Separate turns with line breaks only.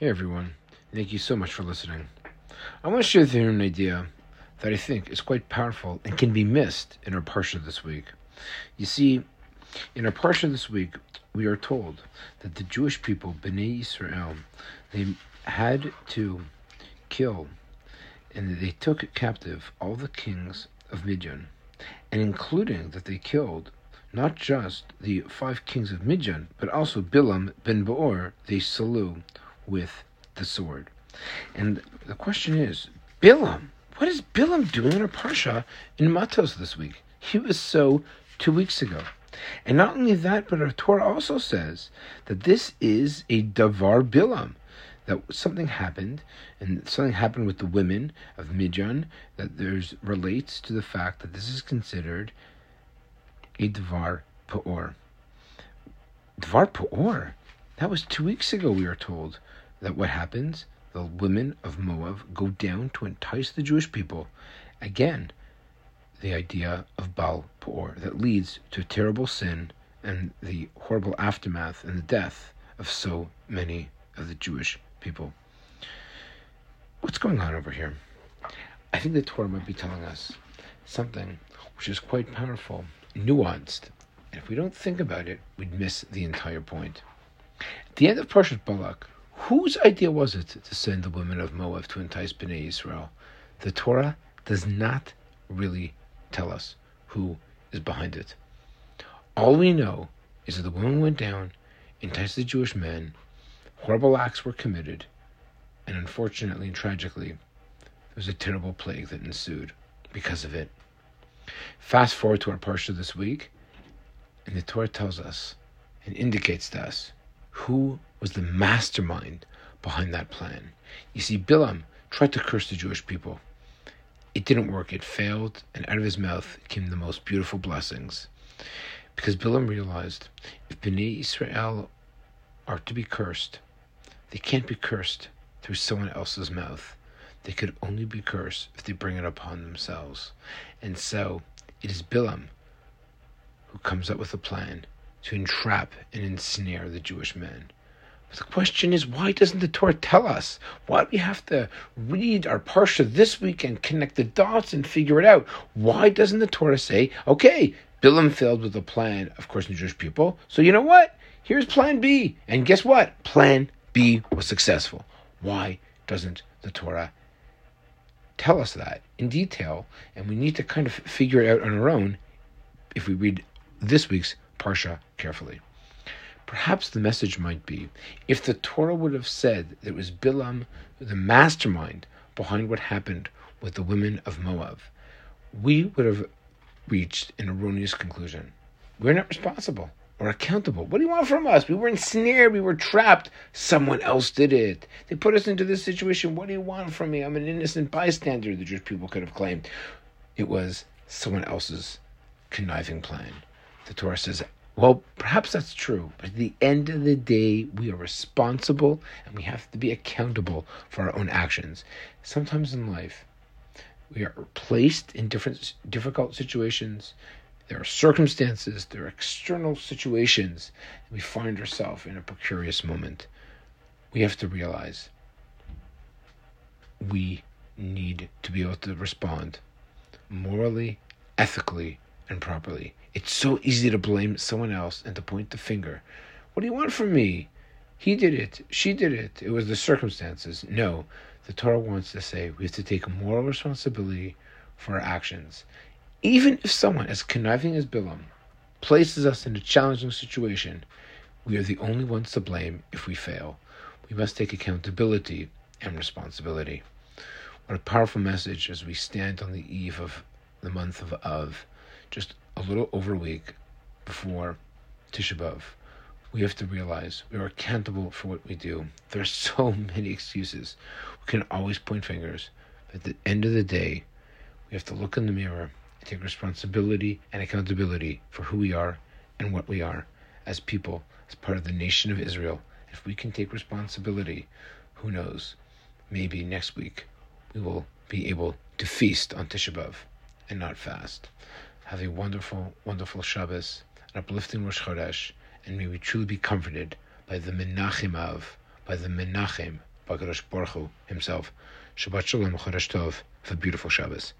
Hey everyone, thank you so much for listening. I want to share with you an idea that I think is quite powerful and can be missed in our Parsha this week. You see, in our Parsha this week, we are told that the Jewish people, Bnei Israel, they had to kill and they took captive all the kings of Midian, and including that they killed not just the five kings of Midian, but also Bilam ben Beor, they slew with the sword. And the question is, Bilam, what is Bilam doing in a parsha in Matos this week? He was so two weeks ago. And not only that, but our Torah also says that this is a davar Bilam, that something happened, and something happened with the women of Midian that there's relates to the fact that this is considered a davar Peor. Dvar Peor? That was two weeks ago, we are told that what happens, the women of Moab go down to entice the Jewish people. Again, the idea of Baal Peor that leads to terrible sin and the horrible aftermath and the death of so many of the Jewish people. What's going on over here? I think the Torah might be telling us something which is quite powerful, nuanced. And if we don't think about it, we'd miss the entire point. At the end of Parshat Balak, Whose idea was it to send the women of Moab to entice Bnei Israel? The Torah does not really tell us who is behind it. All we know is that the women went down, enticed the Jewish men, horrible acts were committed, and unfortunately and tragically, there was a terrible plague that ensued because of it. Fast forward to our parsha this week, and the Torah tells us and indicates to us who was the mastermind behind that plan. You see, Bilam tried to curse the Jewish people. It didn't work, it failed, and out of his mouth came the most beautiful blessings. Because Bilam realized if Bnei Israel are to be cursed, they can't be cursed through someone else's mouth. They could only be cursed if they bring it upon themselves. And so it is Bilam who comes up with a plan to entrap and ensnare the Jewish men. The question is, why doesn't the Torah tell us? Why do we have to read our Parsha this week and connect the dots and figure it out? Why doesn't the Torah say, okay, Bilam failed with the plan, of course, the Jewish people, so you know what? Here's plan B. And guess what? Plan B was successful. Why doesn't the Torah tell us that in detail? And we need to kind of figure it out on our own if we read this week's Parsha carefully. Perhaps the message might be if the Torah would have said that it was Bilam, the mastermind behind what happened with the women of Moab, we would have reached an erroneous conclusion. We're not responsible or accountable. What do you want from us? We were ensnared, we were trapped. Someone else did it. They put us into this situation. What do you want from me? I'm an innocent bystander, the Jewish people could have claimed. It was someone else's conniving plan. The Torah says, well, perhaps that's true, but at the end of the day, we are responsible and we have to be accountable for our own actions. Sometimes in life, we are placed in different difficult situations. There are circumstances, there are external situations, and we find ourselves in a precarious moment. We have to realize we need to be able to respond morally, ethically, and properly. It's so easy to blame someone else and to point the finger. What do you want from me? He did it. She did it. It was the circumstances. No, the Torah wants to say we have to take moral responsibility for our actions. Even if someone as conniving as Bilam places us in a challenging situation, we are the only ones to blame if we fail. We must take accountability and responsibility. What a powerful message as we stand on the eve of the month of Av just a little over a week before Tisha B'Av, we have to realize we are accountable for what we do. There are so many excuses. We can always point fingers. But at the end of the day, we have to look in the mirror and take responsibility and accountability for who we are and what we are as people, as part of the nation of Israel. If we can take responsibility, who knows? Maybe next week we will be able to feast on Tisha B'Av and not fast. Have a wonderful, wonderful Shabbos, an uplifting Rosh Chodesh, and may we truly be comforted by the Menachem of, by the Menachem by Baruch Hu himself. Shabbat Shalom, Chodesh Tov, for beautiful Shabbos.